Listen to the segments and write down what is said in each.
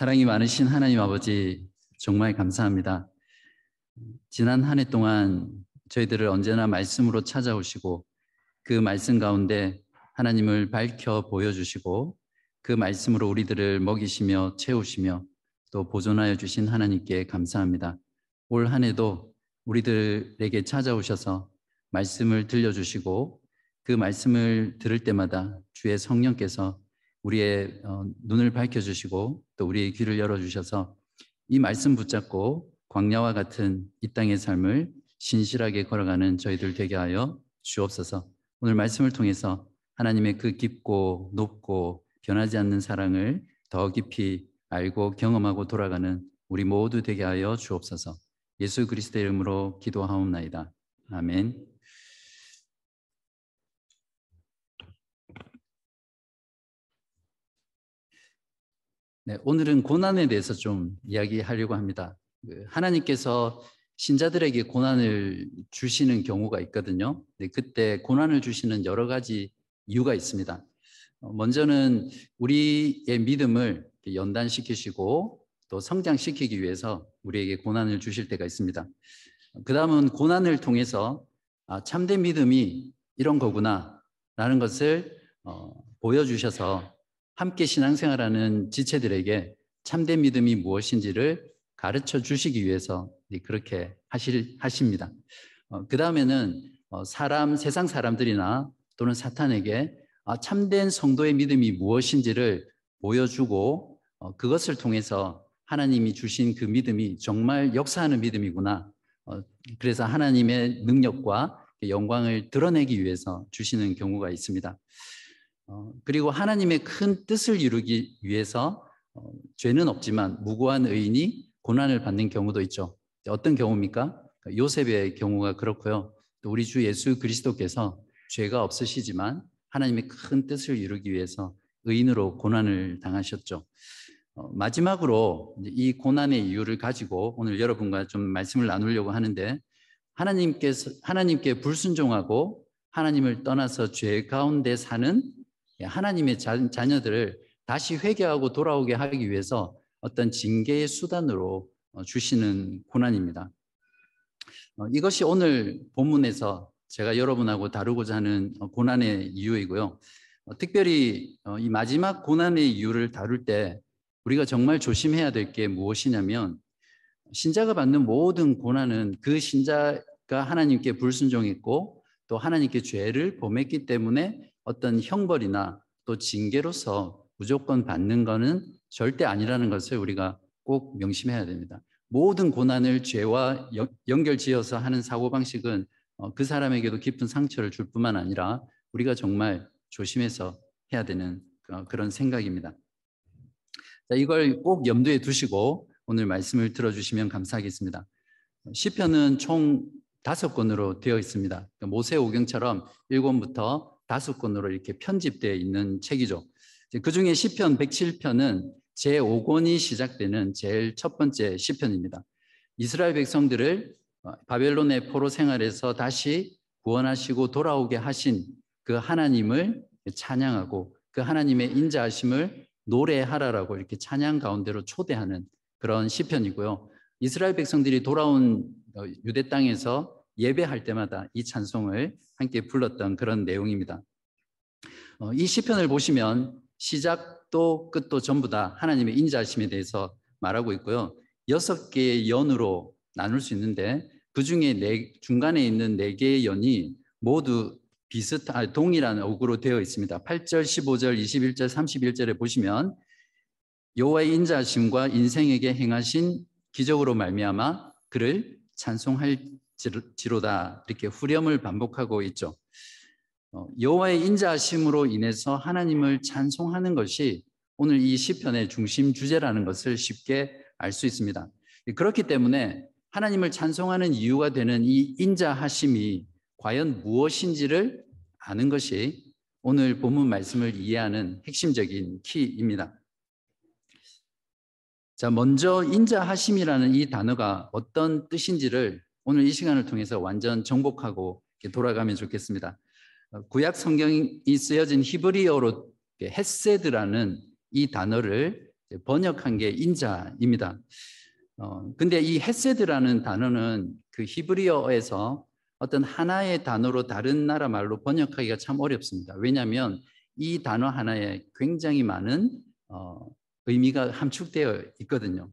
사랑이 많으신 하나님 아버지 정말 감사합니다. 지난 한 해 동안 저희들을 언제나 말씀으로 찾아오시고 그 말씀 가운데 하나님을 밝혀 보여주시고 그 말씀으로 우리들을 먹이시며 채우시며 또 보존하여 주신 하나님께 감사합니다. 올 한 해도 우리들에게 찾아오셔서 말씀을 들려주시고 그 말씀을 들을 때마다 주의 성령께서 우리의 어, 눈을 밝혀주시고 또 우리의 귀를 열어주셔서 이 말씀 붙잡고 광야와 같은 이 땅의 삶을 신실하게 걸어가는 저희들 되게 하여 주옵소서. 오늘 말씀을 통해서 하나님의 그 깊고 높고 변하지 않는 사랑을 더 깊이 알고 경험하고 돌아가는 우리 모두 되게 하여 주옵소서. 예수 그리스도의 이름으로 기도하옵나이다. 아멘. 네, 오늘은 고난에 대해서 좀 이야기하려고 합니다. 그 하나님께서 신자들에게 고난을 주시는 경우가 있거든요. 네, 그때 고난을 주시는 여러 가지 이유가 있습니다. 어, 먼저는 우리의 믿음을 연단시키시고 또 성장시키기 위해서 우리에게 고난을 주실 때가 있습니다. 그 다음은 고난을 통해서 아, 참된 믿음이 이런 거구나 라는 것을 어, 보여주셔서 함께 신앙생활하는 지체들에게 참된 믿음이 무엇인지를 가르쳐 주시기 위해서 그렇게 하실, 하십니다. 어, 그 다음에는 어, 사람, 세상 사람들이나 또는 사탄에게 아, 참된 성도의 믿음이 무엇인지를 보여주고 어, 그것을 통해서 하나님이 주신 그 믿음이 정말 역사하는 믿음이구나. 어, 그래서 하나님의 능력과 영광을 드러내기 위해서 주시는 경우가 있습니다. 어, 그리고 하나님의 큰 뜻을 이루기 위해서 어, 죄는 없지만 무고한 의인이 고난을 받는 경우도 있죠. 어떤 경우입니까? 요셉의 경우가 그렇고요. 또 우리 주 예수 그리스도께서 죄가 없으시지만 하나님의 큰 뜻을 이루기 위해서 의인으로 고난을 당하셨죠. 어, 마지막으로 이 고난의 이유를 가지고 오늘 여러분과 좀 말씀을 나누려고 하는데 하나님께서 하나님께 불순종하고 하나님을 떠나서 죄 가운데 사는 예, 하나님의 자, 녀들을 다시 회개하고 돌아오게 하기 위해서 어떤 징계의 수단으로 어, 주시는 고난입니다. 어, 이것이 오늘 본문에서 제가 여러분하고 다루고자 하는 어, 고난의 이유이고요. 특별히 이 마지막 고난의 이유를 다룰 때 우리가 정말 조심해야 될 게 무엇이냐면 신자가 받는 모든 고난은 그 신자가 하나님께 불순종했고 또 하나님께 죄를 범했기 때문에 어떤 형벌이나 또 징계로서 무조건 받는 것은 절대 아니라는 것을 우리가 꼭 명심해야 됩니다. 모든 고난을 죄와 연결지어서 하는 사고방식은 어, 그 사람에게도 깊은 상처를 줄 뿐만 아니라 우리가 정말 조심해서 해야 되는 어, 그런 생각입니다. 이걸 꼭 염두에 두시고 오늘 말씀을 들어주시면 감사하겠습니다. 시편은 총 다섯 권으로 되어 있습니다. 그러니까 모세 오경처럼 1권부터 다섯 권으로 이렇게 편집되어 있는 책이죠. 그 중에 시편 107편은 제5권이 시작되는 제일 첫 번째 시편입니다. 이스라엘 백성들을 어, 바벨론의 포로 생활에서 다시 구원하시고 돌아오게 하신 그 하나님을 찬양하고 그 하나님의 인자하심을 노래하라라고 이렇게 찬양 가운데로 초대하는 그런 시편이고요. 이스라엘 백성들이 돌아온 어, 유대 땅에서 예배할 때마다 이 찬송을 함께 불렀던 그런 내용입니다. 어, 이 시편을 보시면 시작도 끝도 전부 다 하나님의 인자하심에 대해서 말하고 있고요. 여섯 개의 연으로 나눌 수 있는데 그 중에 네, 중간에 있는 네 개의 연이 모두 비슷한 아, 동일한 어구로 되어 있습니다. 8절, 15절, 21절, 31절에 보시면 여호와의 인자하심과 인생에게 행하신 기적으로 말미암아 그를 찬송할 지로다 이렇게 후렴을 반복하고 있죠. 어, 여호와의 인자하심으로 인해서 하나님을 찬송하는 것이 오늘 이 시편의 중심 주제라는 것을 쉽게 알 수 있습니다. 그렇기 때문에 하나님을 찬송하는 이유가 되는 이 인자하심이 과연 무엇인지를 아는 것이 오늘 본문 말씀을 이해하는 핵심적인 키입니다. 자, 먼저 인자하심이라는 이 단어가 어떤 뜻인지를 오늘 이 시간을 통해서 완전 정복하고 돌아가면 좋겠습니다. 어, 구약 성경이 쓰여진 히브리어로 헤세드라는 이 단어를 번역한 게 인자입니다. 어, 근데 이 헤세드라는 단어는 그 히브리어에서 어떤 하나의 단어로 다른 나라 말로 번역하기가 참 어렵습니다. 왜냐하면 이 단어 하나에 굉장히 많은 어, 의미가 함축되어 있거든요.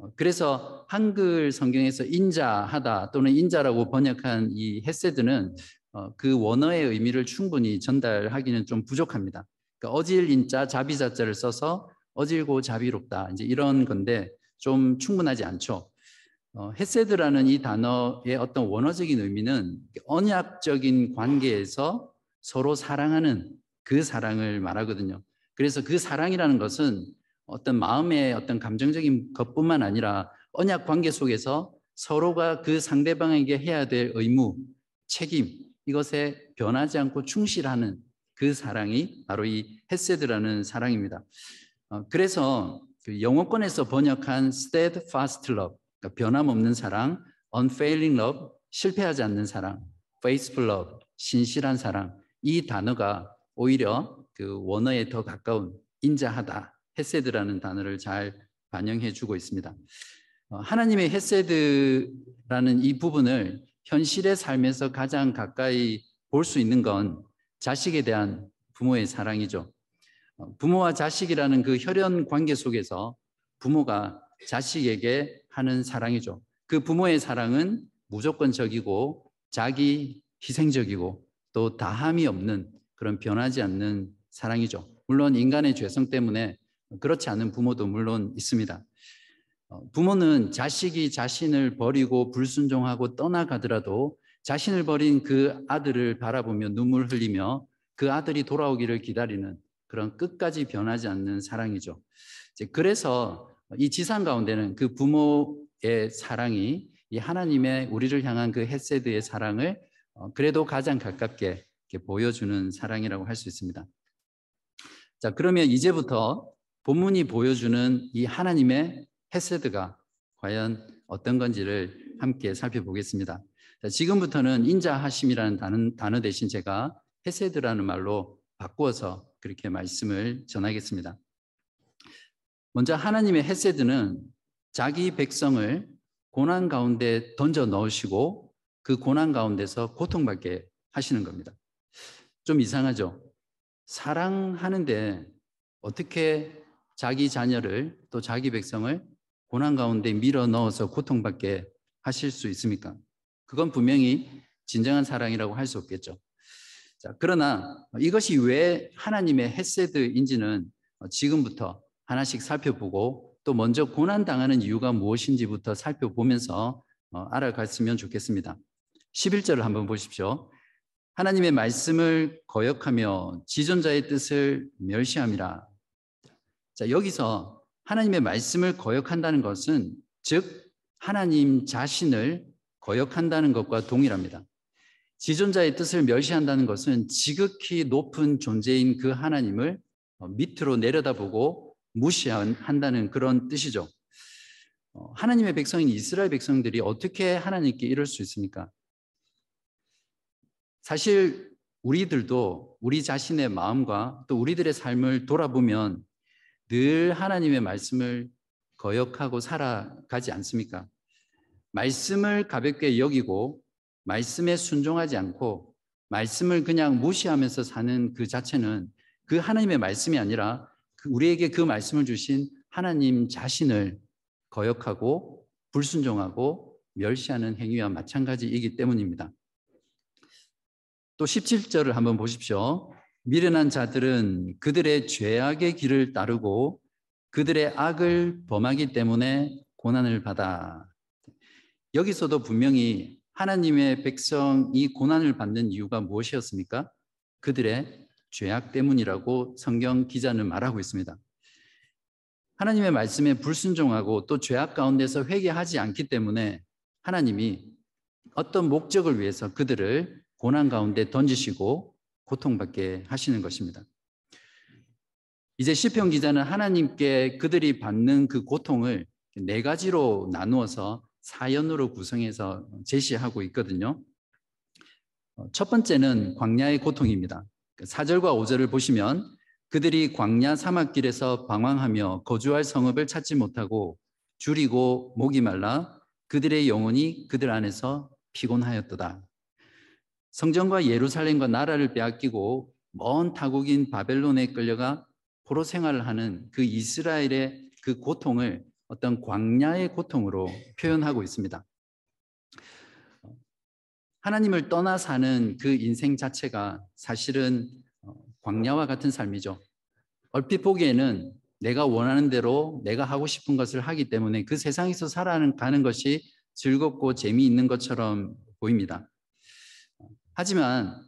어, 그래서 한글 성경에서 인자하다 또는 인자라고 번역한 이 헤세드는 어, 그 원어의 의미를 충분히 전달하기는 좀 부족합니다. 그러니까 어질 인자 자비자자를 써서 어질고 자비롭다 이제 이런 건데 좀 충분하지 않죠. 어, 헤세드라는 이 단어의 어떤 원어적인 의미는 언약적인 관계에서 서로 사랑하는 그 사랑을 말하거든요. 그래서 그 사랑이라는 것은 어떤 마음의 어떤 감정적인 것뿐만 아니라 언약 관계 속에서 서로가 그 상대방에게 해야 될 의무, 책임 이것에 변하지 않고 충실하는 그 사랑이 바로 이 헤세드라는 사랑입니다. 어, 그래서 그 영어권에서 번역한 steadfast love, 그러니까 변함없는 사랑, unfailing love, 실패하지 않는 사랑, faithful love, 신실한 사랑 이 단어가 오히려 그 원어에 더 가까운 인자하다, 헤세드라는 단어를 잘 반영해 주고 있습니다. 어, 하나님의 헤세드라는 이 부분을 현실의 삶에서 가장 가까이 볼 수 있는 건 자식에 대한 부모의 사랑이죠. 어, 부모와 자식이라는 그 혈연 관계 속에서 부모가 자식에게 하는 사랑이죠. 그 부모의 사랑은 무조건적이고 자기 희생적이고 또 다함이 없는 그런 변하지 않는 사랑이죠. 물론 인간의 죄성 때문에 그렇지 않은 부모도 물론 있습니다. 어, 부모는 자식이 자신을 버리고 불순종하고 떠나가더라도 자신을 버린 그 아들을 바라보며 눈물 흘리며 그 아들이 돌아오기를 기다리는 그런 끝까지 변하지 않는 사랑이죠. 그래서 이 지상 가운데는 그 부모의 사랑이 이 하나님의 우리를 향한 그 헤세드의 사랑을 어, 그래도 가장 가깝게 보여주는 사랑이라고 할 수 있습니다. 자, 그러면 이제부터 본문이 보여주는 이 하나님의 헤세드가 과연 어떤 건지를 함께 살펴보겠습니다. 자, 지금부터는 인자하심이라는 단어, 단어 대신 제가 헤세드라는 말로 바꾸어서 그렇게 말씀을 전하겠습니다. 먼저 하나님의 헤세드는 자기 백성을 고난 가운데 던져 넣으시고 그 고난 가운데서 고통받게 하시는 겁니다. 좀 이상하죠? 사랑하는데 어떻게 자기 자녀를 또 자기 백성을 고난 가운데 밀어 넣어서 고통받게 하실 수 있습니까? 그건 분명히 진정한 사랑이라고 할 수 없겠죠. 자, 그러나 이것이 왜 하나님의 헤세드인지는 지금부터 하나씩 살펴보고 또 먼저 고난 당하는 이유가 무엇인지부터 살펴보면서 어, 알아갔으면 좋겠습니다. 11절을 한번 보십시오. 하나님의 말씀을 거역하며 지존자의 뜻을 멸시함이라. 자, 여기서 하나님의 말씀을 거역한다는 것은 즉 하나님 자신을 거역한다는 것과 동일합니다. 지존자의 뜻을 멸시한다는 것은 지극히 높은 존재인 그 하나님을 어, 밑으로 내려다보고 무시한다는 그런 뜻이죠. 어, 하나님의 백성인 이스라엘 백성들이 어떻게 하나님께 이럴 수 있습니까? 사실 우리들도 우리 자신의 마음과 또 우리들의 삶을 돌아보면 늘 하나님의 말씀을 거역하고 살아가지 않습니까? 말씀을 가볍게 여기고 말씀에 순종하지 않고 말씀을 그냥 무시하면서 사는 그 자체는 그 하나님의 말씀이 아니라 그 우리에게 그 말씀을 주신 하나님 자신을 거역하고 불순종하고 멸시하는 행위와 마찬가지이기 때문입니다. 또 17절을 한번 보십시오. 미련한 자들은 그들의 죄악의 길을 따르고 그들의 악을 범하기 때문에 고난을 받아. 여기서도 분명히 하나님의 백성이 고난을 받는 이유가 무엇이었습니까? 그들의 죄악 때문이라고 성경 기자는 말하고 있습니다. 하나님의 말씀에 불순종하고 또 죄악 가운데서 회개하지 않기 때문에 하나님이 어떤 목적을 위해서 그들을 고난 가운데 던지시고 고통받게 하시는 것입니다. 이제 시편 기자는 하나님께 그들이 받는 그 고통을 네 가지로 나누어서 사연으로 구성해서 제시하고 있거든요. 어, 첫 번째는 광야의 고통입니다. 4절과 그 5절을 보시면 그들이 광야 사막길에서 방황하며 거주할 성읍을 찾지 못하고 줄이고 목이 말라 그들의 영혼이 그들 안에서 피곤하였도다. 성전과 예루살렘과 나라를 빼앗기고 먼 타국인 바벨론에 끌려가 포로 생활을 하는 그 이스라엘의 그 고통을 어떤 광야의 고통으로 표현하고 있습니다. 하나님을 떠나 사는 그 인생 자체가 사실은 어, 광야와 같은 삶이죠. 얼핏 보기에는 내가 원하는 대로 내가 하고 싶은 것을 하기 때문에 그 세상에서 살아가는 것이 즐겁고 재미있는 것처럼 보입니다. 하지만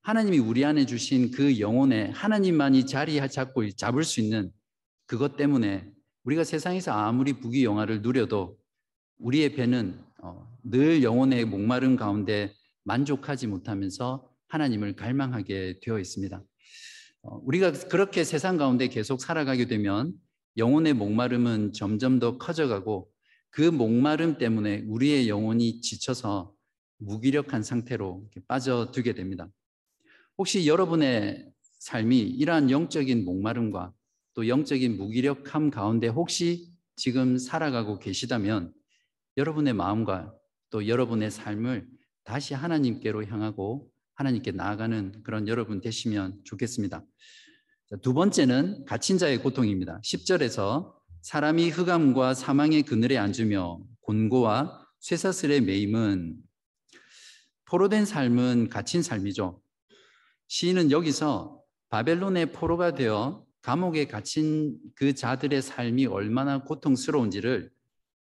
하나님이 우리 안에 주신 그 영혼에 하나님만이 자리 잡고 잡을 수 있는 그것 때문에 우리가 세상에서 아무리 부귀 영화를 누려도 우리의 배는 어, 늘 영혼의 목마름 가운데 만족하지 못하면서 하나님을 갈망하게 되어 있습니다. 어, 우리가 그렇게 세상 가운데 계속 살아가게 되면 영혼의 목마름은 점점 더 커져가고 그 목마름 때문에 우리의 영혼이 지쳐서 무기력한 상태로 빠져들게 됩니다. 혹시 여러분의 삶이 이러한 영적인 목마름과 또 영적인 무기력함 가운데 혹시 지금 살아가고 계시다면 여러분의 마음과 또 여러분의 삶을 다시 하나님께로 향하고 하나님께 나아가는 그런 여러분 되시면 좋겠습니다. 두 번째는 갇힌 자의 고통입니다. 10절에서 사람이 흑암과 사망의 그늘에 앉으며 곤고와 쇠사슬에 매임은 포로된 삶은 갇힌 삶이죠. 시인은 여기서 바벨론의 포로가 되어 감옥에 갇힌 그 자들의 삶이 얼마나 고통스러운지를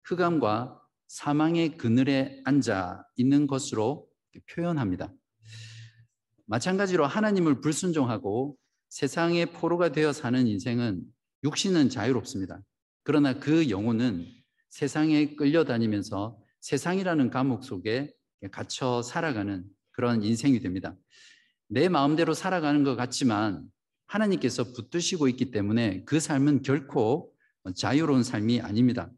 흑암과 사망의 그늘에 앉아 있는 것으로 표현합니다. 마찬가지로 하나님을 불순종하고 세상의 포로가 되어 사는 인생은 육신은 자유롭습니다. 그러나 그 영혼은 세상에 끌려다니면서 세상이라는 감옥 속에 갇혀 살아가는 그런 인생이 됩니다. 내 마음대로 살아가는 것 같지만 하나님께서 붙드시고 있기 때문에 그 삶은 결코 자유로운 삶이 아닙니다.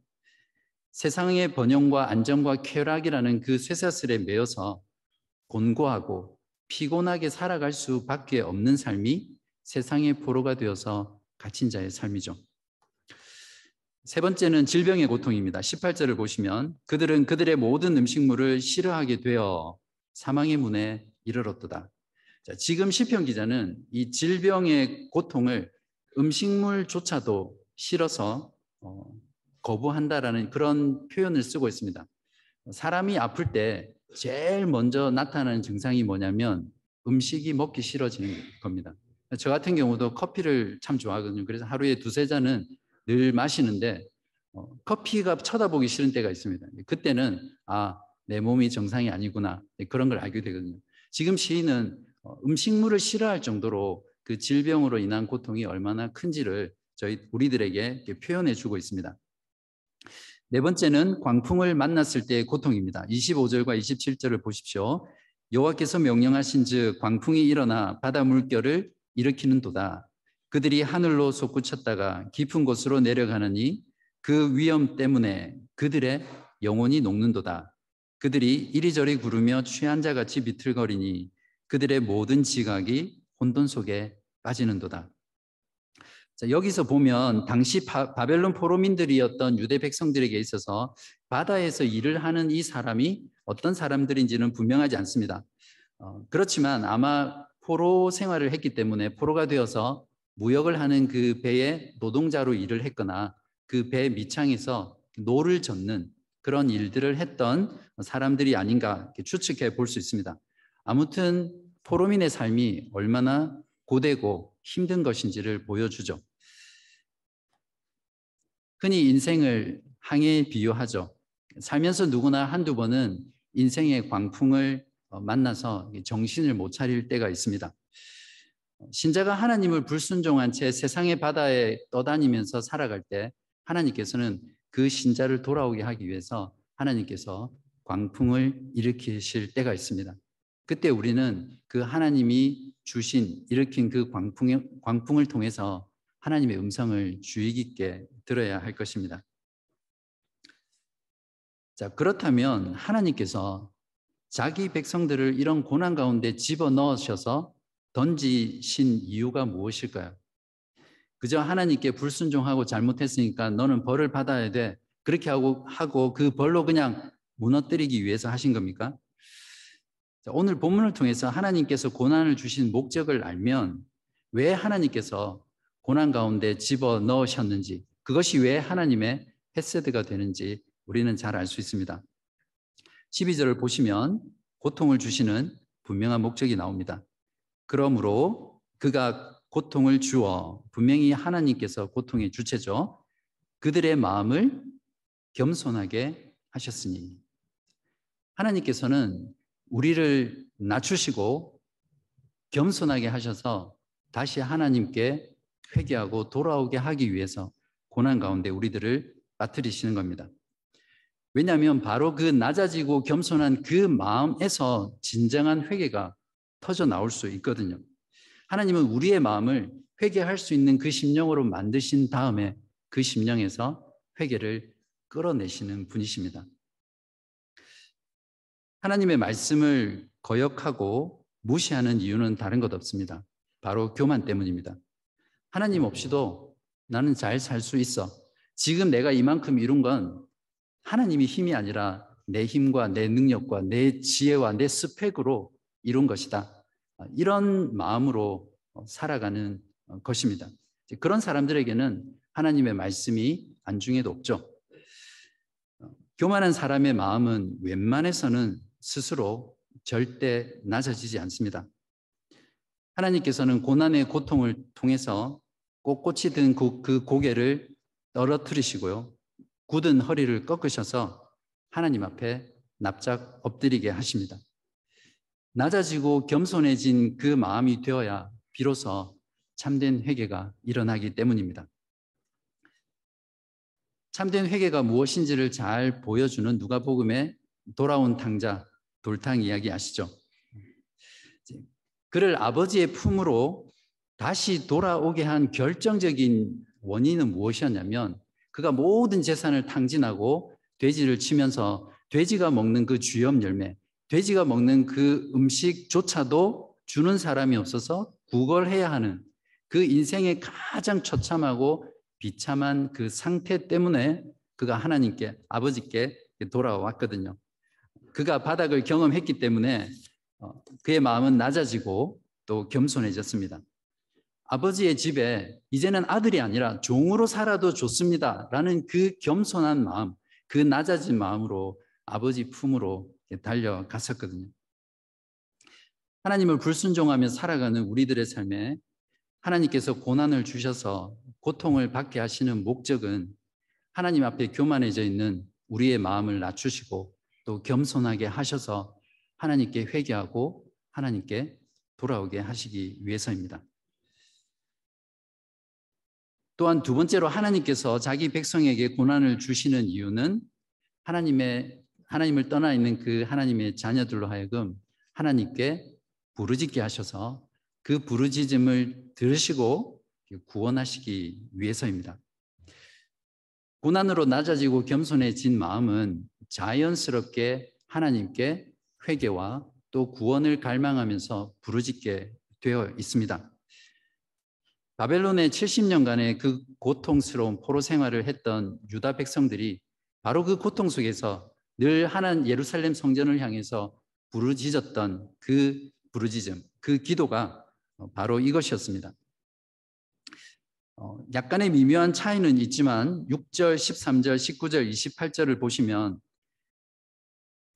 세상의 번영과 안정과 쾌락이라는 그 쇠사슬에 매여서 곤고하고 피곤하게 살아갈 수밖에 없는 삶이 세상의 포로가 되어서 갇힌 자의 삶이죠. 세 번째는 질병의 고통입니다. 18절을 보시면 그들은 그들의 모든 음식물을 싫어하게 되어 사망의 문에 이르렀도다. 자, 지금 시편 기자는 이 질병의 고통을 음식물조차도 싫어서 어, 거부한다라는 그런 표현을 쓰고 있습니다. 사람이 아플 때 제일 먼저 나타나는 증상이 뭐냐면 음식이 먹기 싫어지는 겁니다. 저 같은 경우도 커피를 참 좋아하거든요. 그래서 하루에 두세 잔은 늘 마시는데 어, 커피가 쳐다보기 싫은 때가 있습니다. 그때는 아, 내 몸이 정상이 아니구나. 네, 그런 걸 알게 되거든요. 지금 시인은 어, 음식물을 싫어할 정도로 그 질병으로 인한 고통이 얼마나 큰지를 저희 우리들에게 표현해 주고 있습니다. 네 번째는 광풍을 만났을 때의 고통입니다. 25절과 27절을 보십시오. 여호와께서 명령하신즉 광풍이 일어나 바다 물결을 일으키는 도다. 그들이 하늘로 솟구쳤다가 깊은 곳으로 내려가느니 그 위험 때문에 그들의 영혼이 녹는도다. 그들이 이리저리 구르며 취한 자 같이 비틀거리니 그들의 모든 지각이 혼돈 속에 빠지는도다. 자, 여기서 보면 당시 바, 바벨론 포로민들이었던 유대 백성들에게 있어서 바다에서 일을 하는 이 사람이 어떤 사람들인지는 분명하지 않습니다. 어, 그렇지만 아마 포로 생활을 했기 때문에 포로가 되어서 무역을 하는 그 배에 노동자로 일을 했거나 그 배 밑창에서 노를 젓는 그런 일들을 했던 사람들이 아닌가 추측해 볼 수 있습니다. 아무튼 포로민의 삶이 얼마나 고되고 힘든 것인지를 보여주죠. 흔히 인생을 항해에 비유하죠. 살면서 누구나 한두 번은 인생의 광풍을 어, 만나서 정신을 못 차릴 때가 있습니다. 신자가 하나님을 불순종한 채 세상의 바다에 떠다니면서 살아갈 때 하나님께서는 그 신자를 돌아오게 하기 위해서 하나님께서 광풍을 일으키실 때가 있습니다. 그때 우리는 그 하나님이 주신 일으킨 그 광풍, 광풍을 통해서 하나님의 음성을 주의 깊게 들어야 할 것입니다. 자, 그렇다면 하나님께서 자기 백성들을 이런 고난 가운데 집어 넣으셔서 던지신 이유가 무엇일까요? 그저 하나님께 불순종하고 잘못했으니까 너는 벌을 받아야 돼. 그렇게 하고 하고 그 벌로 그냥 무너뜨리기 위해서 하신 겁니까? 오늘 본문을 통해서 하나님께서 고난을 주신 목적을 알면 왜 하나님께서 고난 가운데 집어 넣으셨는지 그것이 왜 하나님의 헤세드가 되는지 우리는 잘 알 수 있습니다. 12절을 보시면 고통을 주시는 분명한 목적이 나옵니다. 그러므로 그가 고통을 주어 분명히 하나님께서 고통의 주체죠. 그들의 마음을 겸손하게 하셨으니 하나님께서는 우리를 낮추시고 겸손하게 하셔서 다시 하나님께 회개하고 돌아오게 하기 위해서 고난 가운데 우리들을 빠뜨리시는 겁니다. 왜냐하면 바로 그 낮아지고 겸손한 그 마음에서 진정한 회개가 터져 나올 수 있거든요. 하나님은 우리의 마음을 회개할 수 있는 그 심령으로 만드신 다음에 그 심령에서 회개를 끌어내시는 분이십니다. 하나님의 말씀을 거역하고 무시하는 이유는 다른 것 없습니다. 바로 교만 때문입니다. 하나님 없이도 나는 잘 살 수 있어. 지금 내가 이만큼 이룬 건 하나님이 힘이 아니라 내 힘과 내 능력과 내 지혜와 내 스펙으로 이룬 것이다. 이런 마음으로 살아가는 것입니다. 그런 사람들에게는 하나님의 말씀이 안중에도 없죠. 교만한 사람의 마음은 웬만해서는 스스로 절대 낮아지지 않습니다. 하나님께서는 고난의 고통을 통해서 꼿꼿이 든 그 고개를 떨어뜨리시고요. 굳은 허리를 꺾으셔서 하나님 앞에 납작 엎드리게 하십니다. 낮아지고 겸손해진 그 마음이 되어야 비로소 참된 회개가 일어나기 때문입니다. 참된 회개가 무엇인지를 잘 보여주는 누가복음의 돌아온 탕자 돌탕 이야기 아시죠? 그를 아버지의 품으로 다시 돌아오게 한 결정적인 원인은 무엇이었냐면 그가 모든 재산을 탕진하고 돼지를 치면서 돼지가 먹는 그 주염 열매, 돼지가 먹는 그 음식조차도 주는 사람이 없어서 구걸해야 하는 그 인생의 가장 처참하고 비참한 그 상태 때문에 그가 하나님께 아버지께 돌아왔거든요. 그가 바닥을 경험했기 때문에 어, 그의 마음은 낮아지고 또 겸손해졌습니다. 아버지의 집에 이제는 아들이 아니라 종으로 살아도 좋습니다. 라는 그 겸손한 마음, 그 낮아진 마음으로 아버지 품으로 달려갔었거든요. 하나님을 불순종하며 살아가는 우리들의 삶에 하나님께서 고난을 주셔서 고통을 받게 하시는 목적은 하나님 앞에 교만해져 있는 우리의 마음을 낮추시고 또 겸손하게 하셔서 하나님께 회개하고 하나님께 돌아오게 하시기 위해서입니다. 또한 두 번째로 하나님께서 자기 백성에게 고난을 주시는 이유는 하나님의 하나님을 떠나 있는 그 하나님의 자녀들로 하여금 하나님께 부르짖게 하셔서 그 부르짖음을 들으시고 구원하시기 위해서입니다. 고난으로 낮아지고 겸손해진 마음은 자연스럽게 하나님께 회개와 또 구원을 갈망하면서 부르짖게 되어 있습니다. 바벨론의 70년간의 그 고통스러운 포로 생활을 했던 유다 백성들이 바로 그 고통 속에서 늘 하나님 예루살렘 성전을 향해서 부르짖었던 그 부르짖음, 그 기도가 바로 이것이었습니다. 어, 약간의 미묘한 차이는 있지만 6절, 13절, 19절, 28절을 보시면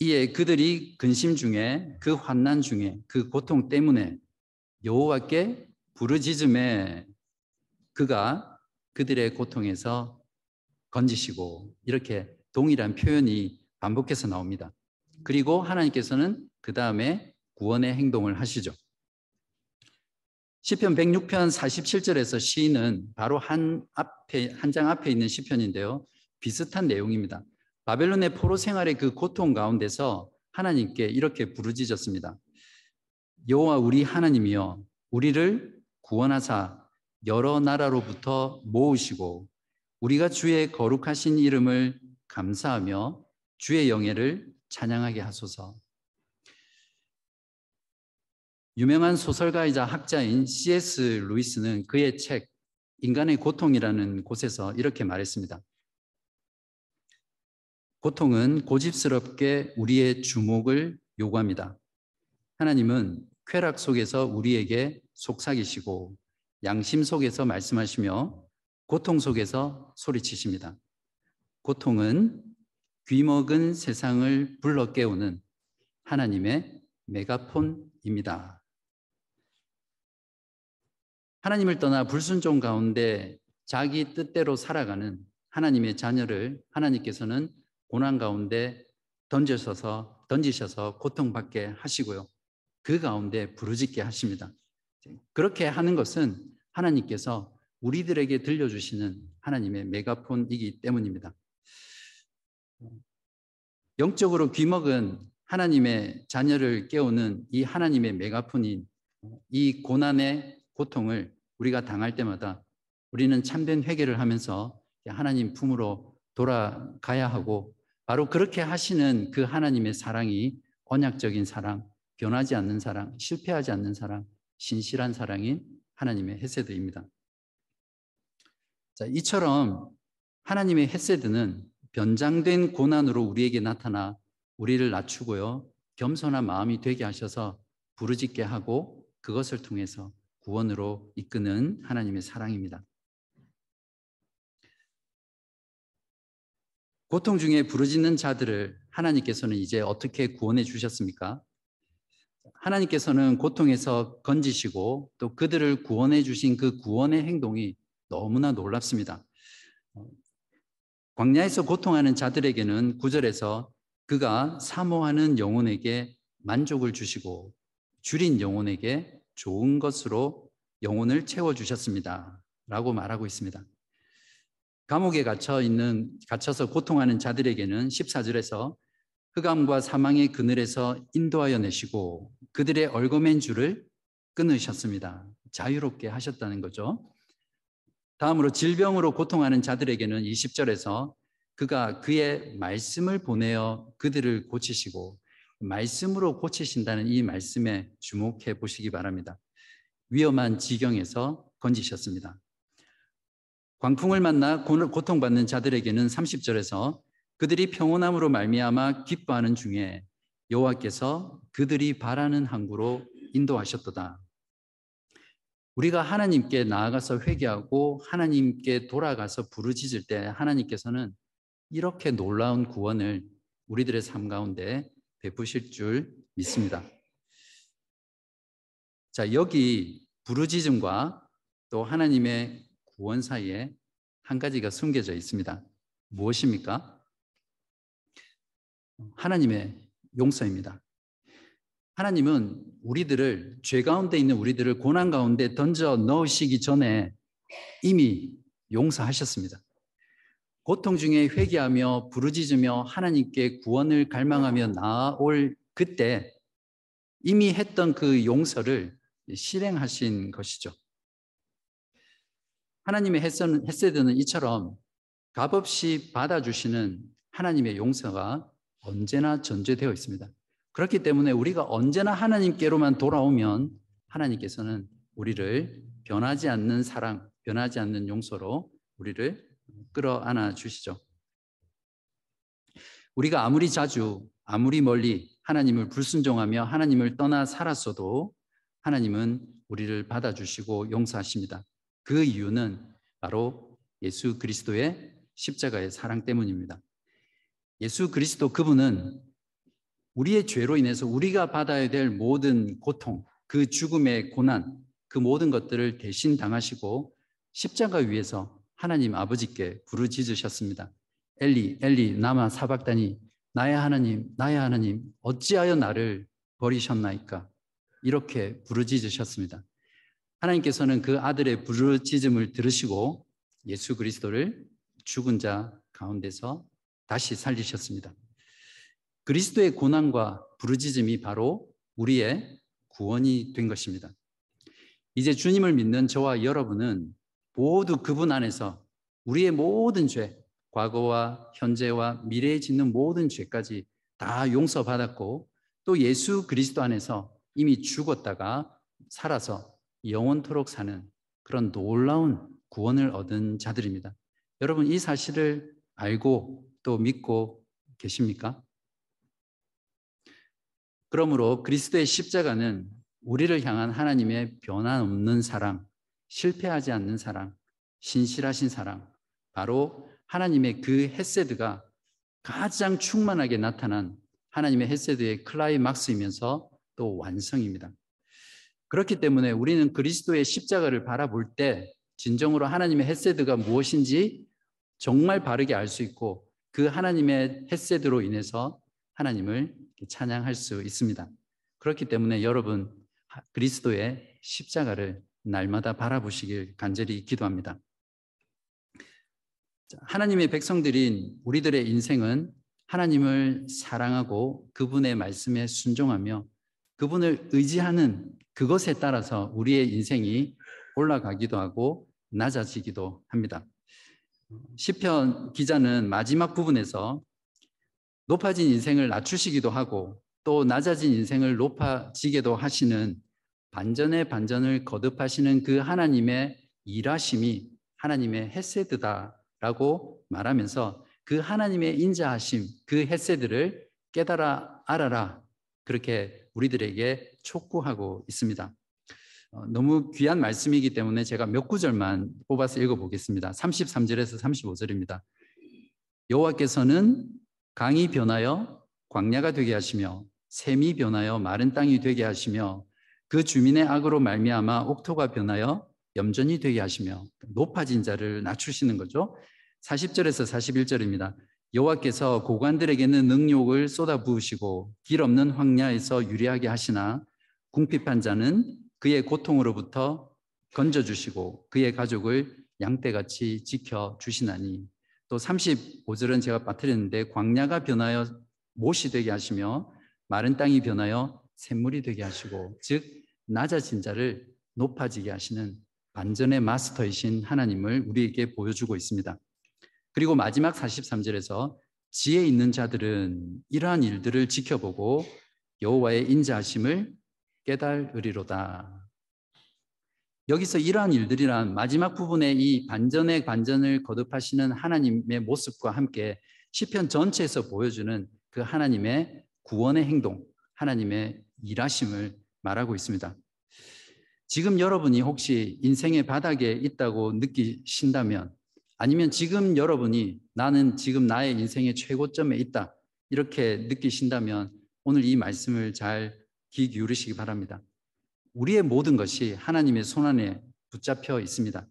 이에 그들이 근심 중에 그 환난 중에 그 고통 때문에 여호와께 부르짖음에 그가 그들의 고통에서 건지시고 이렇게 동일한 표현이 반복해서 나옵니다. 그리고 하나님께서는 그 다음에 구원의 행동을 하시죠. 시편 106편 47절에서 시인은 바로 한 앞에 한 장 앞에 있는 시편인데요. 비슷한 내용입니다. 바벨론의 포로 생활의 그 고통 가운데서 하나님께 이렇게 부르짖었습니다. 여호와 우리 하나님이여 우리를 구원하사 여러 나라로부터 모으시고 우리가 주의 거룩하신 이름을 감사하며 주의 영예를 찬양하게 하소서. 유명한 소설가이자 학자인 C.S. 루이스는 그의 책 인간의 고통이라는 곳에서 이렇게 말했습니다. 고통은 고집스럽게 우리의 주목을 요구합니다. 하나님은 쾌락 속에서 우리에게 속삭이시고 양심 속에서 말씀하시며 고통 속에서 소리치십니다. 고통은 귀먹은 세상을 불러 깨우는 하나님의 메가폰입니다. 하나님을 떠나 불순종 가운데 자기 뜻대로 살아가는 하나님의 자녀를 하나님께서는 고난 가운데 던지셔서 던지셔서 고통받게 하시고요. 그 가운데 부르짖게 하십니다. 그렇게 하는 것은 하나님께서 우리들에게 들려주시는 하나님의 메가폰이기 때문입니다. 영적으로 귀먹은 하나님의 자녀를 깨우는 이 하나님의 메가폰인 이 고난의 고통을 우리가 당할 때마다 우리는 참된 회개를 하면서 하나님 품으로 돌아가야 하고 바로 그렇게 하시는 그 하나님의 사랑이 언약적인 사랑, 변하지 않는 사랑, 실패하지 않는 사랑, 신실한 사랑인 하나님의 헤세드입니다. 자, 이처럼 하나님의 헤세드는 변장된 고난으로 우리에게 나타나 우리를 낮추고요. 겸손한 마음이 되게 하셔서 부르짖게 하고 그것을 통해서 구원으로 이끄는 하나님의 사랑입니다. 고통 중에 부르짖는 자들을 하나님께서는 이제 어떻게 구원해 주셨습니까? 하나님께서는 고통에서 건지시고 또 그들을 구원해 주신 그 구원의 행동이 너무나 놀랍습니다. 광야에서 고통하는 자들에게는 구절에서 그가 사모하는 영혼에게 만족을 주시고 줄인 영혼에게 좋은 것으로 영혼을 채워 주셨습니다. 라고 말하고 있습니다. 감옥에 갇혀 있는 갇혀서 고통하는 자들에게는 14절에서 흑암과 사망의 그늘에서 인도하여 내시고 그들의 얼거맨 줄을 끊으셨습니다. 자유롭게 하셨다는 거죠. 다음으로 질병으로 고통하는 자들에게는 20절에서 그가 그의 말씀을 보내어 그들을 고치시고 말씀으로 고치신다는 이 말씀에 주목해 보시기 바랍니다. 위험한 지경에서 건지셨습니다. 광풍을 만나 고통받는 자들에게는 30절에서 그들이 평온함으로 말미암아 기뻐하는 중에 여호와께서 그들이 바라는 항구로 인도하셨도다. 우리가 하나님께 나아가서 회개하고 하나님께 돌아가서 부르짖을 때 하나님께서는 이렇게 놀라운 구원을 우리들의 삶 가운데 베푸실 줄 믿습니다. 자, 여기 부르짖음과 또 하나님의 구원 사이에 한 가지가 숨겨져 있습니다. 무엇입니까? 하나님의 용서입니다. 하나님은 우리들을 죄 가운데 있는 우리들을 고난 가운데 던져 넣으시기 전에 이미 용서하셨습니다. 고통 중에 회개하며 부르짖으며 하나님께 구원을 갈망하며 나올 그때 이미 했던 그 용서를 실행하신 것이죠. 하나님의 헤세드는 이처럼 값없이 받아주시는 하나님의 용서가 언제나 전제되어 있습니다. 그렇기 때문에 우리가 언제나 하나님께로만 돌아오면 하나님께서는 우리를 변하지 않는 사랑, 변하지 않는 용서로 우리를 끌어안아 주시죠. 우리가 아무리 자주, 아무리 멀리 하나님을 불순종하며 하나님을 떠나 살았어도 하나님은 우리를 받아주시고 용서하십니다. 그 이유는 바로 예수 그리스도의 십자가의 사랑 때문입니다. 예수 그리스도 그분은 우리의 죄로 인해서 우리가 받아야 될 모든 고통, 그 죽음의 고난, 그 모든 것들을 대신 당하시고 십자가 위에서 하나님 아버지께 부르짖으셨습니다. 엘리, 엘리, 나마 사박다니, 나의 하나님, 나의 하나님, 어찌하여 나를 버리셨나이까? 이렇게 부르짖으셨습니다. 하나님께서는 그 아들의 부르짖음을 들으시고 예수 그리스도를 죽은 자 가운데서 다시 살리셨습니다. 그리스도의 고난과 부르짖음이 바로 우리의 구원이 된 것입니다. 이제 주님을 믿는 저와 여러분은 모두 그분 안에서 우리의 모든 죄, 과거와 현재와 미래에 짓는 모든 죄까지 다 용서받았고 또 예수 그리스도 안에서 이미 죽었다가 살아서 영원토록 사는 그런 놀라운 구원을 얻은 자들입니다. 여러분 이 사실을 알고 또 믿고 계십니까? 그러므로 그리스도의 십자가는 우리를 향한 하나님의 변함없는 사랑, 실패하지 않는 사랑, 신실하신 사랑, 바로 하나님의 그 헤세드가 가장 충만하게 나타난 하나님의 헤세드의 클라이막스이면서 또 완성입니다. 그렇기 때문에 우리는 그리스도의 십자가를 바라볼 때 진정으로 하나님의 헤세드가 무엇인지 정말 바르게 알 수 있고 그 하나님의 헤세드로 인해서 하나님을 찬양할 수 있습니다. 그렇기 때문에 여러분 그리스도의 십자가를 날마다 바라보시길 간절히 기도합니다. 하나님의 백성들인 우리들의 인생은 하나님을 사랑하고 그분의 말씀에 순종하며 그분을 의지하는 그것에 따라서 우리의 인생이 올라가기도 하고 낮아지기도 합니다. 시편 기자는 마지막 부분에서 높아진 인생을 낮추시기도 하고 또 낮아진 인생을 높아지게도 하시는 반전의 반전을 거듭하시는 그 하나님의 일하심이 하나님의 헤세드다라고 말하면서 그 하나님의 인자하심, 그 헤세드를 깨달아 알아라 그렇게 우리들에게 촉구하고 있습니다. 어, 너무 귀한 말씀이기 때문에 제가 몇 구절만 뽑아서 읽어보겠습니다. 33절에서 35절입니다. 여호와께서는 강이 변하여 광야가 되게 하시며 샘이 변하여 마른 땅이 되게 하시며 그 주민의 악으로 말미암아 옥토가 변하여 염전이 되게 하시며 높아진 자를 낮추시는 거죠. 40절에서 41절입니다. 여호와께서 고관들에게는 능욕을 쏟아 부으시고 길 없는 황야에서 유리하게 하시나 궁핍한 자는 그의 고통으로부터 건져 주시고 그의 가족을 양떼같이 지켜 주시나니 또 35절은 제가 빠뜨렸는데 광야가 변하여 못이 되게 하시며 마른 땅이 변하여 샘물이 되게 하시고 즉 낮아진 자를 높아지게 하시는 반전의 마스터이신 하나님을 우리에게 보여주고 있습니다. 그리고 마지막 43절에서 지혜 있는 자들은 이러한 일들을 지켜보고 여호와의 인자하심을 깨달으리로다. 여기서 이러한 일들이란 마지막 부분의 이 반전의 반전을 거듭하시는 하나님의 모습과 함께 시편 전체에서 보여주는 그 하나님의 구원의 행동, 하나님의 일하심을 말하고 있습니다. 지금 여러분이 혹시 인생의 바닥에 있다고 느끼신다면 아니면 지금 여러분이 나는 지금 나의 인생의 최고점에 있다 이렇게 느끼신다면 오늘 이 말씀을 잘 귀 기울이시기 바랍니다. 우리의 모든 것이 하나님의 손안에 붙잡혀 있습니다.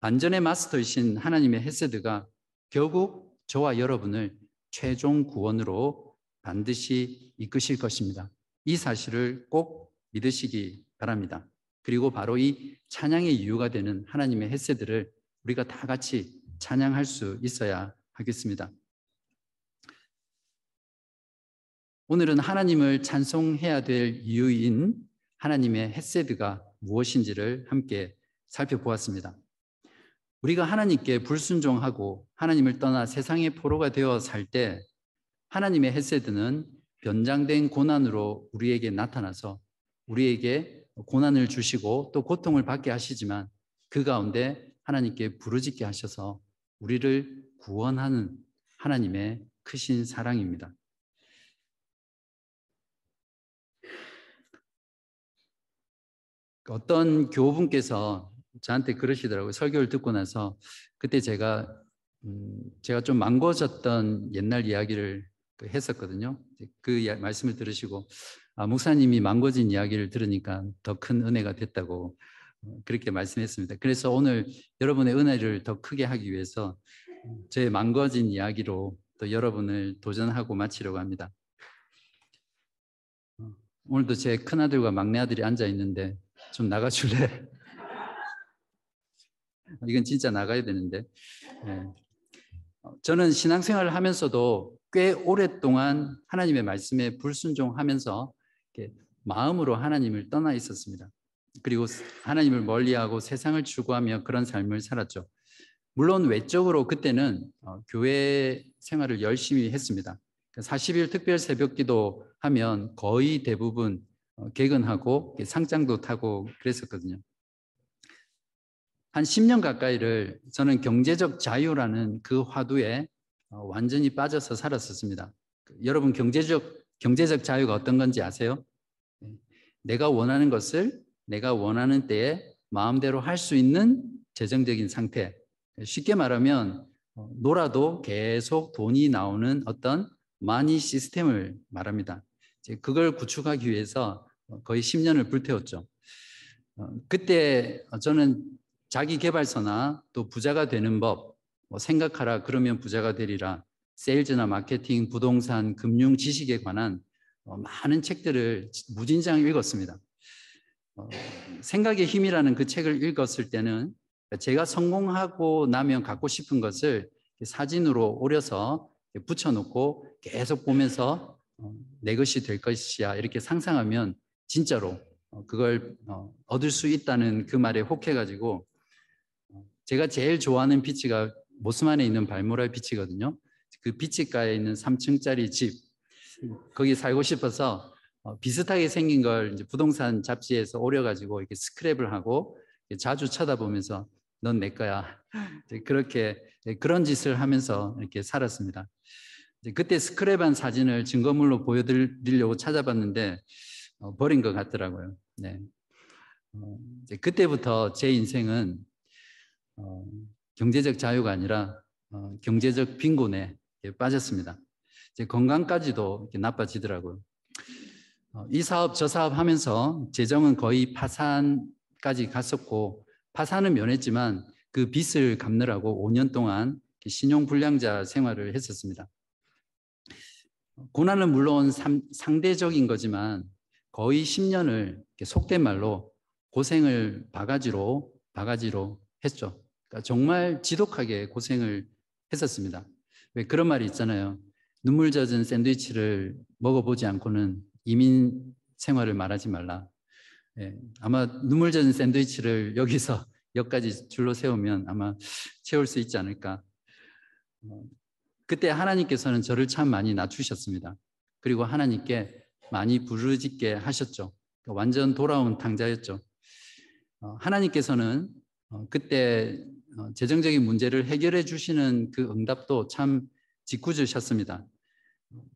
반전의 마스터이신 하나님의 헤세드가 결국 저와 여러분을 최종 구원으로 반드시 이끄실 것입니다. 이 사실을 꼭 믿으시기 바랍니다. 그리고 바로 이 찬양의 이유가 되는 하나님의 햇새들을 우리가 다 같이 찬양할 수 있어야 하겠습니다. 오늘은 하나님을 찬송해야 될 이유인 하나님의 햇세드가 무엇인지를 함께 살펴보았습니다. 우리가 하나님께 불순종하고 하나님을 떠나 세상의 포로가 되어 살 때 하나님의 햇세드는 변장된 고난으로 우리에게 나타나서 우리에게 고난을 주시고 또 고통을 받게 하시지만 그 가운데 하나님께 부르짖게 하셔서 우리를 구원하는 하나님의 크신 사랑입니다. 어떤 교우분께서 저한테 그러시더라고요. 설교를 듣고 나서 그때 제가 음, 제가 좀 망고졌던 옛날 이야기를 그 했었거든요. 그 말씀을 들으시고 아, 목사님이 망고진 이야기를 들으니까 더 큰 은혜가 됐다고 어, 그렇게 말씀했습니다. 그래서 오늘 여러분의 은혜를 더 크게 하기 위해서 제 망고진 이야기로 또 여러분을 도전하고 마치려고 합니다. 어, 오늘도 제 큰아들과 막내아들이 앉아 있는데 좀 나가줄래? 이건 진짜 나가야 되는데. 네. 저는 신앙생활을 하면서도 꽤 오랫동안 하나님의 말씀에 불순종하면서 마음으로 하나님을 떠나 있었습니다. 그리고 하나님을 멀리하고 세상을 추구하며 그런 삶을 살았죠. 물론 외적으로 그때는 어, 교회 생활을 열심히 했습니다. 40일 특별 새벽 기도 하면 거의 대부분 어, 개근하고 상장도 타고 그랬었거든요. 한 10년 가까이를 저는 경제적 자유라는 그 화두에 어, 완전히 빠져서 살았었습니다. 여러분 경제적 경제적 자유가 어떤 건지 아세요? 네. 내가 원하는 것을 내가 원하는 때에 마음대로 할 수 있는 재정적인 상태. 쉽게 말하면 어, 놀아도 계속 돈이 나오는 어떤 마니 시스템을 말합니다. 그걸 구축하기 위해서 거의 10년을 불태웠죠. 어, 그때 저는 자기 개발서나 또 부자가 되는 법, 뭐 생각하라 그러면 부자가 되리라, 세일즈나 마케팅, 부동산, 금융 지식에 관한 어, 많은 책들을 무진장 읽었습니다. 어, 생각의 힘이라는 그 책을 읽었을 때는 제가 성공하고 나면 갖고 싶은 것을 사진으로 오려서 붙여놓고 계속 보면서 어, 내 것이 될 것이야 이렇게 상상하면 진짜로 어, 그걸 어, 얻을 수 있다는 그 말에 혹해가지고 제가 제일 좋아하는 비치가 모스만에 있는 발모랄 비치거든요. 그 비치가에 있는 3층짜리 집 거기 살고 싶어서 비슷하게 생긴 걸 이제 부동산 잡지에서 오려가지고 이렇게 스크랩을 하고 자주 쳐다보면서 넌 내 거야. 그렇게 그런 짓을 하면서 이렇게 살았습니다. 그때 스크랩한 사진을 증거물로 보여드리려고 찾아봤는데 어, 버린 것 같더라고요. 네. 어, 그때부터 제 인생은 어, 경제적 자유가 아니라 어, 경제적 빈곤에 빠졌습니다. 제 건강까지도 나빠지더라고요. 어, 이 사업 저 사업 하면서 재정은 거의 파산까지 갔었고 파산은 면했지만 그 빚을 갚느라고 5년 동안 신용불량자 생활을 했었습니다. 고난은 물론 상대적인 거지만 거의 10년을 속된 말로 고생을 바가지로 바가지로 했죠. 그러니까 정말 지독하게 고생을 했었습니다. 왜 그런 말이 있잖아요. 눈물 젖은 샌드위치를 먹어보지 않고는 이민 생활을 말하지 말라. 예, 아마 눈물 젖은 샌드위치를 여기서 여기까지 줄로 세우면 아마 채울 수 있지 않을까. 어, 그때 하나님께서는 저를 참 많이 낮추셨습니다. 그리고 하나님께 많이 부르짖게 하셨죠. 그러니까 완전 돌아온 탕자였죠. 어, 하나님께서는 어, 그때 어, 재정적인 문제를 해결해 주시는 그 응답도 참 짓궂으셨습니다.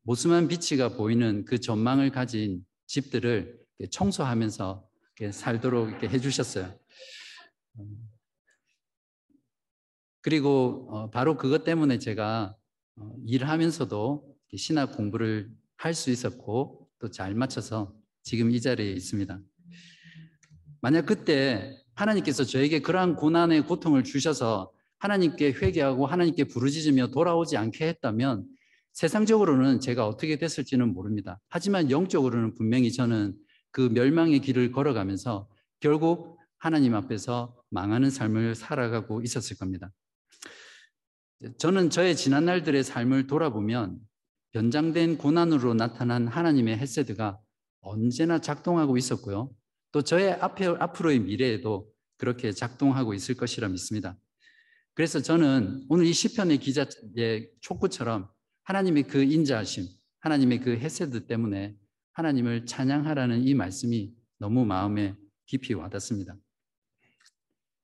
모스만 비치가 보이는 그 전망을 가진 집들을 청소하면서 살도록 이렇게 해주셨어요. 그리고 바로 그것 때문에 제가 일하면서도 신학 공부를 할 수 있었고 또 잘 맞춰서 지금 이 자리에 있습니다. 만약 그때 하나님께서 저에게 그러한 고난의 고통을 주셔서 하나님께 회개하고 하나님께 부르짖으며 돌아오지 않게 했다면 세상적으로는 제가 어떻게 됐을지는 모릅니다. 하지만 영적으로는 분명히 저는 그 멸망의 길을 걸어가면서 결국 하나님 앞에서 망하는 삶을 살아가고 있었을 겁니다. 저는 저의 지난 날들의 삶을 돌아보면 연장된 고난으로 나타난 하나님의 헤세드가 언제나 작동하고 있었고요. 또 저의 앞에, 앞으로의 미래에도 그렇게 작동하고 있을 것이라 믿습니다. 그래서 저는 오늘 이 시편의 기자의 촉구처럼 하나님의 그 인자하심, 하나님의 그 헤세드 때문에 하나님을 찬양하라는 이 말씀이 너무 마음에 깊이 와닿습니다.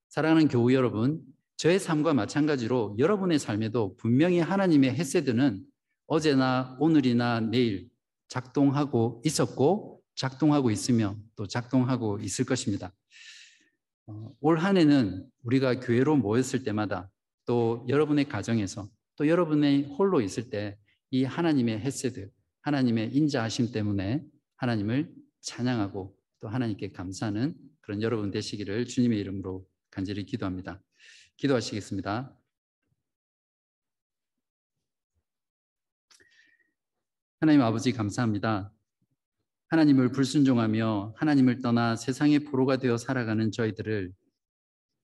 사랑하는 교우 여러분, 저의 삶과 마찬가지로 여러분의 삶에도 분명히 하나님의 헤세드는 어제나 오늘이나 내일 작동하고 있었고 작동하고 있으며 또 작동하고 있을 것입니다. 어, 올한 해는 우리가 교회로 모였을 때마다 또 여러분의 가정에서 또 여러분의 홀로 있을 때 이 하나님의 헤세드, 하나님의 인자하심 때문에 하나님을 찬양하고 또 하나님께 감사하는 그런 여러분 되시기를 주님의 이름으로 간절히 기도합니다. 기도하시겠습니다. 하나님 아버지 감사합니다. 하나님을 불순종하며 하나님을 떠나 세상의 포로가 되어 살아가는 저희들을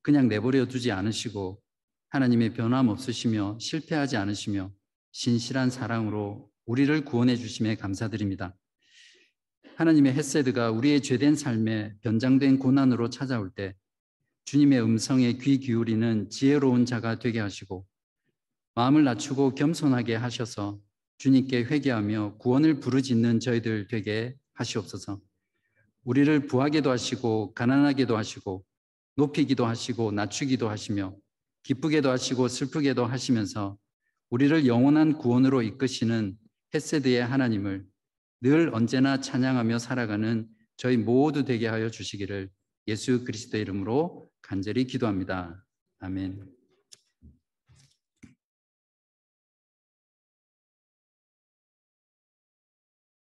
그냥 내버려 두지 않으시고 하나님의 변함없으시며 실패하지 않으시며 신실한 사랑으로 우리를 구원해 주심에 감사드립니다. 하나님의 햇세드가 우리의 죄된 삶에 변장된 고난으로 찾아올 때 주님의 음성에 귀 기울이는 지혜로운 자가 되게 하시고 마음을 낮추고 겸손하게 하셔서 주님께 회개하며 구원을 부르짖는 저희들 되게 하시옵소서. 우리를 부하게도 하시고 가난하게도 하시고 높이기도 하시고 낮추기도 하시며 기쁘게도 하시고 슬프게도 하시면서 우리를 영원한 구원으로 이끄시는 헤세드의 하나님을 늘 언제나 찬양하며 살아가는 저희 모두 되게 하여 주시기를 예수 그리스도의 이름으로 간절히 기도합니다. 아멘.